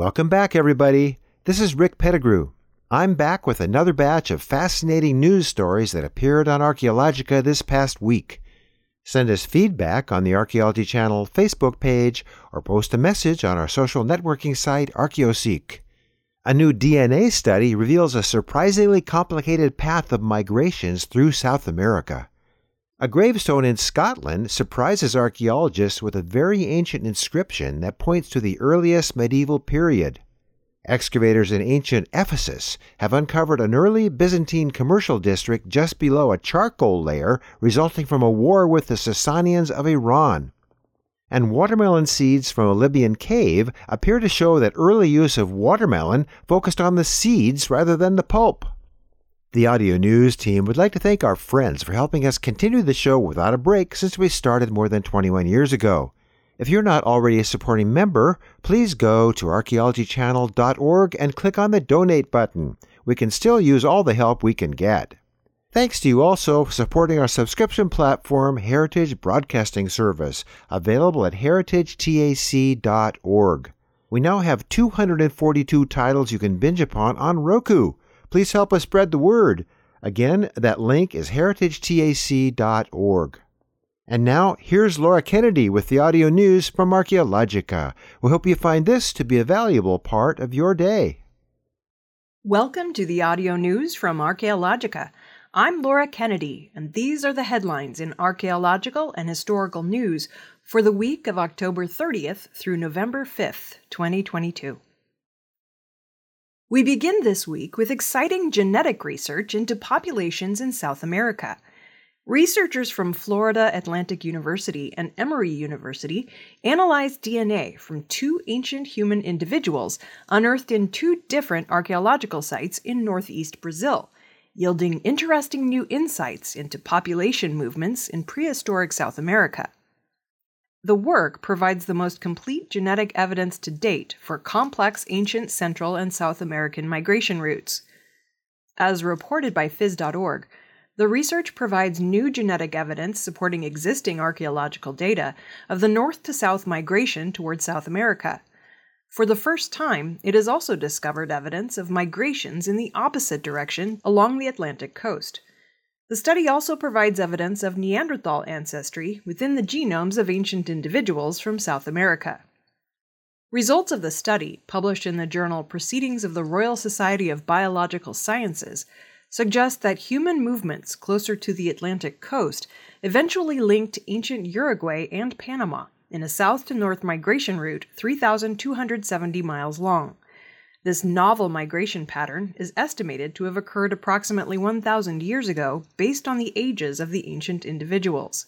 Welcome back, everybody. This is Rick Pettigrew. I'm back with another batch of fascinating news stories that appeared on Archaeologica this past week. Send us feedback on the Archaeology Channel Facebook page or post a message on our social networking site, Archaeoseek. A new DNA study reveals a surprisingly complicated path of migrations through South America. A gravestone in Scotland surprises archaeologists with a very ancient inscription that points to the earliest medieval period. Excavators in ancient Ephesus have uncovered an early Byzantine commercial district just below a charcoal layer resulting from a war with the Sasanians of Iran. And watermelon seeds from a Libyan cave appear to show that early use of watermelon focused on the seeds rather than the pulp. The audio news team would like to thank our friends for helping us continue the show without a break since we started more than 21 years ago. If you're not already a supporting member, please go to archaeologychannel.org and click on the donate button. We can still use all the help we can get. Thanks to you also for supporting our subscription platform, Heritage Broadcasting Service, available at heritagetac.org. We now have 242 titles you can binge upon on Roku. Please help us spread the word. Again, that link is heritagetac.org. And now, here's Laura Kennedy with the audio news from Archaeologica. We hope you find this to be a valuable part of your day. Welcome to the audio news from Archaeologica. I'm Laura Kennedy, and these are the headlines in archaeological and historical news for the week of October 30th through November 5th, 2022. We begin this week with exciting genetic research into populations in South America. Researchers from Florida Atlantic University and Emory University analyzed DNA from two ancient human individuals unearthed in two different archaeological sites in northeast Brazil, yielding interesting new insights into population movements in prehistoric South America. The work provides the most complete genetic evidence to date for complex ancient Central and South American migration routes. As reported by Phys.org, the research provides new genetic evidence supporting existing archaeological data of the north to south migration toward South America. For the first time, it has also discovered evidence of migrations in the opposite direction along the Atlantic coast. The study also provides evidence of Neanderthal ancestry within the genomes of ancient individuals from South America. Results of the study, published in the journal Proceedings of the Royal Society of Biological Sciences, suggest that human movements closer to the Atlantic coast eventually linked ancient Uruguay and Panama in a south to north migration route 3,270 miles long. This novel migration pattern is estimated to have occurred approximately 1,000 years ago based on the ages of the ancient individuals.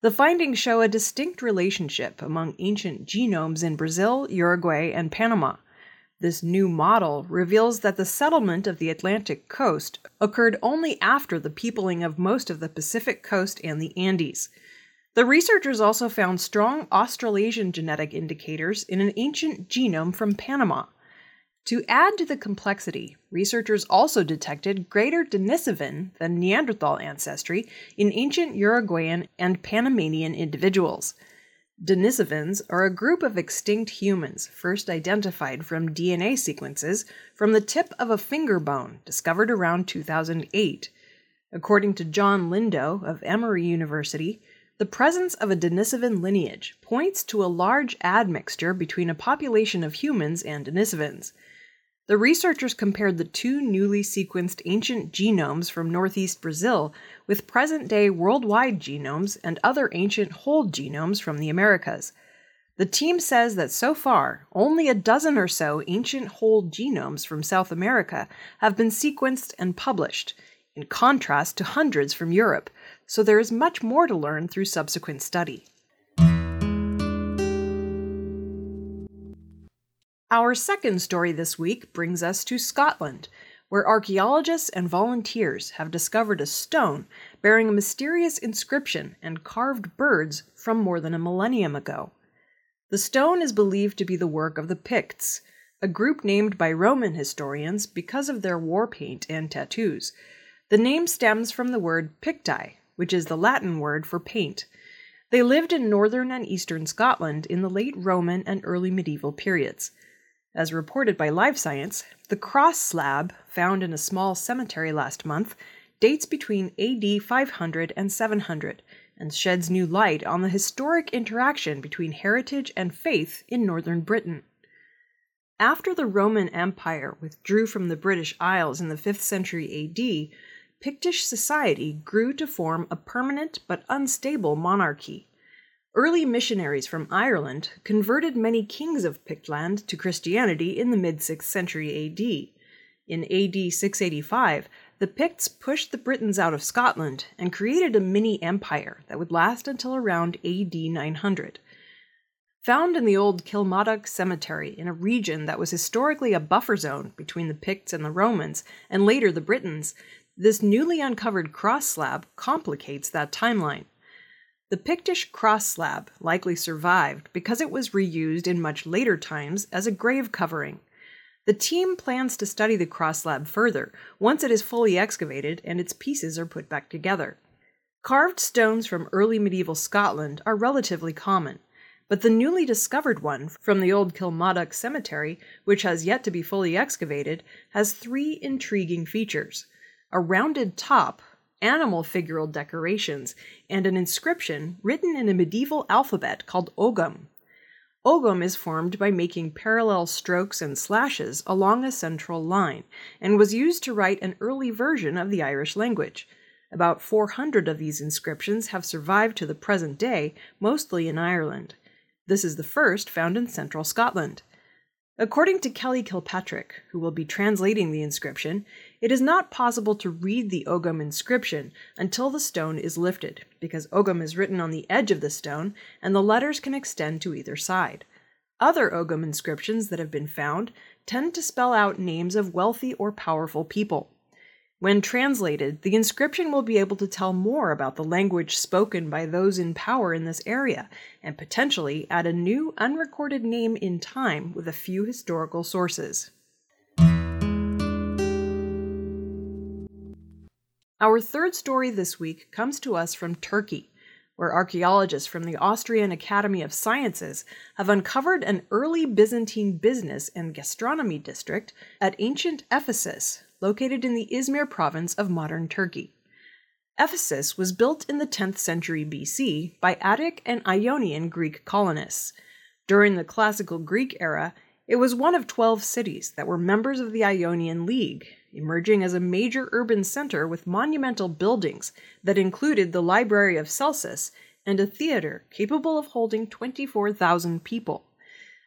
The findings show a distinct relationship among ancient genomes in Brazil, Uruguay, and Panama. This new model reveals that the settlement of the Atlantic coast occurred only after the peopling of most of the Pacific coast and the Andes. The researchers also found strong Australasian genetic indicators in an ancient genome from Panama. To add to the complexity, researchers also detected greater Denisovan than Neanderthal ancestry in ancient Uruguayan and Panamanian individuals. Denisovans are a group of extinct humans first identified from DNA sequences from the tip of a finger bone discovered around 2008. According to John Lindo of Emory University, the presence of a Denisovan lineage points to a large admixture between a population of humans and Denisovans. The researchers compared the two newly sequenced ancient genomes from northeast Brazil with present day worldwide genomes and other ancient whole genomes from the Americas. The team says that so far, only a dozen or so ancient whole genomes from South America have been sequenced and published, in contrast to hundreds from Europe, so there is much more to learn through subsequent study. Our second story this week brings us to Scotland, where archaeologists and volunteers have discovered a stone bearing a mysterious inscription and carved birds from more than a millennium ago. The stone is believed to be the work of the Picts, a group named by Roman historians because of their war paint and tattoos. The name stems from the word picti, which is the Latin word for paint. They lived in northern and eastern Scotland in the late Roman and early medieval periods. As reported by Live Science, the cross slab, found in a small cemetery last month, dates between AD 500 and 700 and sheds new light on the historic interaction between heritage and faith in northern Britain. After the Roman Empire withdrew from the British Isles in the 5th century AD, Pictish society grew to form a permanent but unstable monarchy. Early missionaries from Ireland converted many kings of Pictland to Christianity in the mid 6th century AD. In AD 685, the Picts pushed the Britons out of Scotland and created a mini empire that would last until around AD 900. Found in the old Kilmadock Cemetery in a region that was historically a buffer zone between the Picts and the Romans, and later the Britons, this newly uncovered cross slab complicates that timeline. The Pictish cross slab likely survived because it was reused in much later times as a grave covering. The team plans to study the cross slab further once it is fully excavated and its pieces are put back together. Carved stones from early medieval Scotland are relatively common, but the newly discovered one from the old Kilmadock Cemetery, which has yet to be fully excavated, has three intriguing features a rounded top, animal figural decorations, and an inscription written in a medieval alphabet called Ogham. Ogham is formed by making parallel strokes and slashes along a central line, and was used to write an early version of the Irish language. About 400 of these inscriptions have survived to the present day, mostly in Ireland. This is the first found in central Scotland. According to Kelly Kilpatrick, who will be translating the inscription, it is not possible to read the Ogham inscription until the stone is lifted, because Ogham is written on the edge of the stone and the letters can extend to either side. Other Ogham inscriptions that have been found tend to spell out names of wealthy or powerful people. When translated, the inscription will be able to tell more about the language spoken by those in power in this area, and potentially add a new unrecorded name in time with a few historical sources. Our third story this week comes to us from Turkey, where archaeologists from the Austrian Academy of Sciences have uncovered an early Byzantine business and gastronomy district at ancient Ephesus, located in the Izmir province of modern Turkey. Ephesus was built in the 10th century BC by Attic and Ionian Greek colonists. During the classical Greek era, it was one of 12 cities that were members of the Ionian League, emerging as a major urban center with monumental buildings that included the Library of Celsus and a theater capable of holding 24,000 people.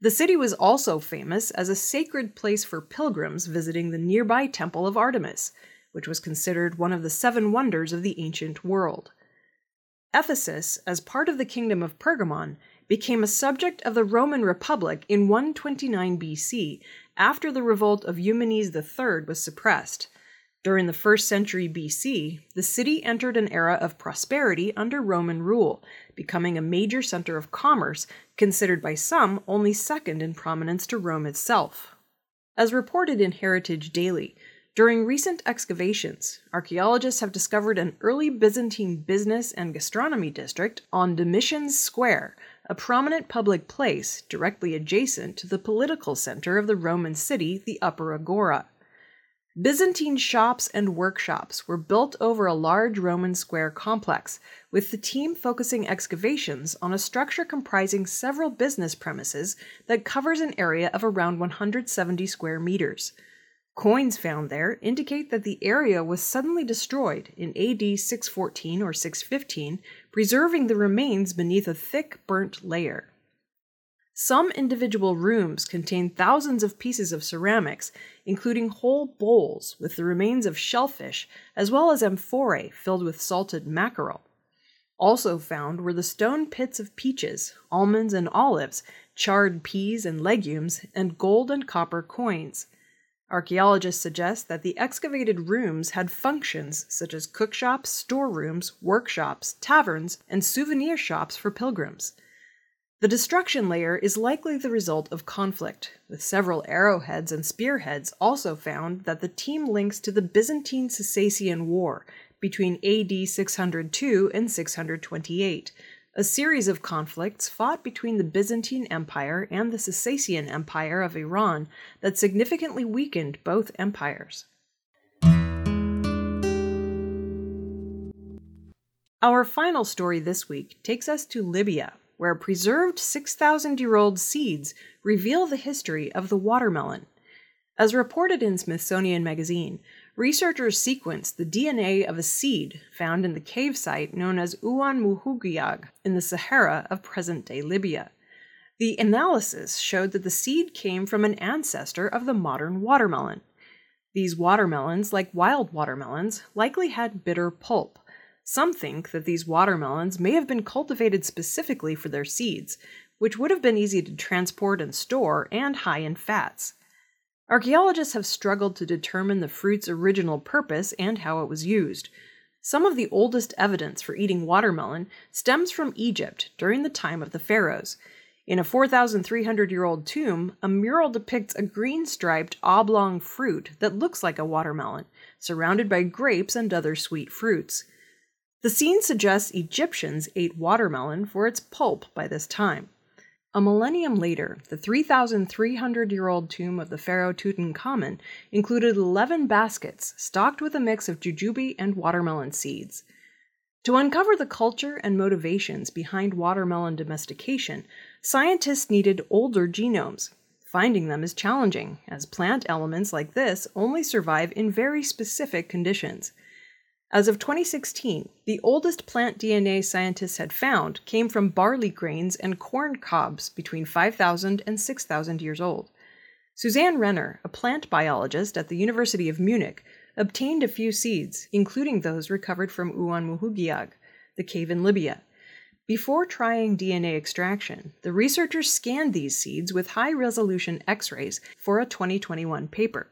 The city was also famous as a sacred place for pilgrims visiting the nearby Temple of Artemis, which was considered one of the seven wonders of the ancient world. Ephesus, as part of the kingdom of Pergamon, became a subject of the Roman Republic in 129 BC after the revolt of Eumenes III was suppressed. During the first century BC, the city entered an era of prosperity under Roman rule, becoming a major center of commerce, considered by some only second in prominence to Rome itself. As reported in Heritage Daily, during recent excavations, archaeologists have discovered an early Byzantine business and gastronomy district on Domitian's Square, a prominent public place directly adjacent to the political center of the Roman city, the Upper Agora. Byzantine shops and workshops were built over a large Roman square complex, with the team focusing excavations on a structure comprising several business premises that covers an area of around 170 square meters. Coins found there indicate that the area was suddenly destroyed in AD 614 or 615, preserving the remains beneath a thick burnt layer. Some individual rooms contain thousands of pieces of ceramics, including whole bowls with the remains of shellfish, as well as amphorae filled with salted mackerel. Also found were the stone pits of peaches, almonds and olives, charred peas and legumes, and gold and copper coins. Archaeologists suggest that the excavated rooms had functions such as cookshops, storerooms, workshops, taverns, and souvenir shops for pilgrims. The destruction layer is likely the result of conflict, with several arrowheads and spearheads also found that the team links to the Byzantine Sassanian War between AD 602 and 628, a series of conflicts fought between the Byzantine Empire and the Sassanian Empire of Iran that significantly weakened both empires. Our final story this week takes us to Libya, where preserved 6,000 year old seeds reveal the history of the watermelon. As reported in Smithsonian Magazine, researchers sequenced the DNA of a seed found in the cave site known as Uan Muhuggiag in the Sahara of present day Libya. The analysis showed that the seed came from an ancestor of the modern watermelon. These watermelons, like wild watermelons, likely had bitter pulp. Some think that these watermelons may have been cultivated specifically for their seeds, which would have been easy to transport and store and high in fats. Archaeologists have struggled to determine the fruit's original purpose and how it was used. Some of the oldest evidence for eating watermelon stems from Egypt during the time of the pharaohs. In a 4,300 year old tomb, a mural depicts a green striped oblong fruit that looks like a watermelon, surrounded by grapes and other sweet fruits. The scene suggests Egyptians ate watermelon for its pulp by this time. A millennium later, the 3,300 year old tomb of the pharaoh Tutankhamun included 11 baskets stocked with a mix of jujube and watermelon seeds. To uncover the culture and motivations behind watermelon domestication, scientists needed older genomes. Finding them is challenging, as plant elements like this only survive in very specific conditions. As of 2016, the oldest plant DNA scientists had found came from barley grains and corn cobs between 5,000 and 6,000 years old. Susanne Renner, a plant biologist at the University of Munich, obtained a few seeds, including those recovered from Uan Muhuggiag, the cave in Libya. Before trying DNA extraction, the researchers scanned these seeds with high resolution X rays for a 2021 paper.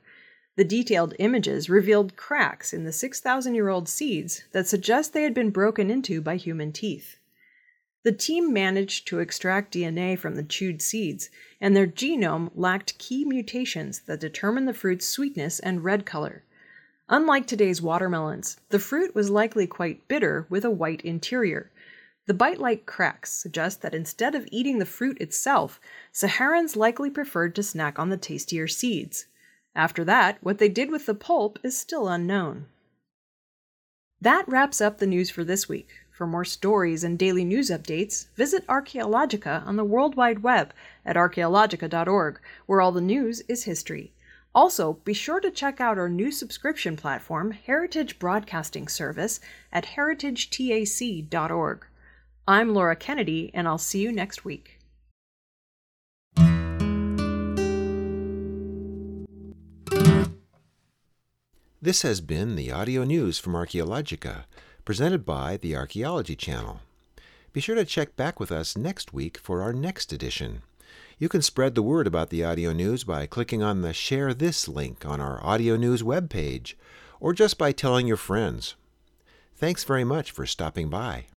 The detailed images revealed cracks in the 6,000 year old seeds that suggest they had been broken into by human teeth. The team managed to extract DNA from the chewed seeds, and their genome lacked key mutations that determine the fruit's sweetness and red color. Unlike today's watermelons, the fruit was likely quite bitter with a white interior. The bite like cracks suggest that instead of eating the fruit itself, Saharans likely preferred to snack on the tastier seeds. After that, what they did with the pulp is still unknown. That wraps up the news for this week. For more stories and daily news updates, visit Archaeologica on the World Wide Web at archaeologica.org, where all the news is history. Also, be sure to check out our new subscription platform, Heritage Broadcasting Service, at heritagetac.org. I'm Laura Kennedy, and I'll see you next week. This has been the audio news from Archaeologica, presented by the Archaeology Channel. Be sure to check back with us next week for our next edition. You can spread the word about the audio news by clicking on the Share This link on our audio news webpage, or just by telling your friends. Thanks very much for stopping by.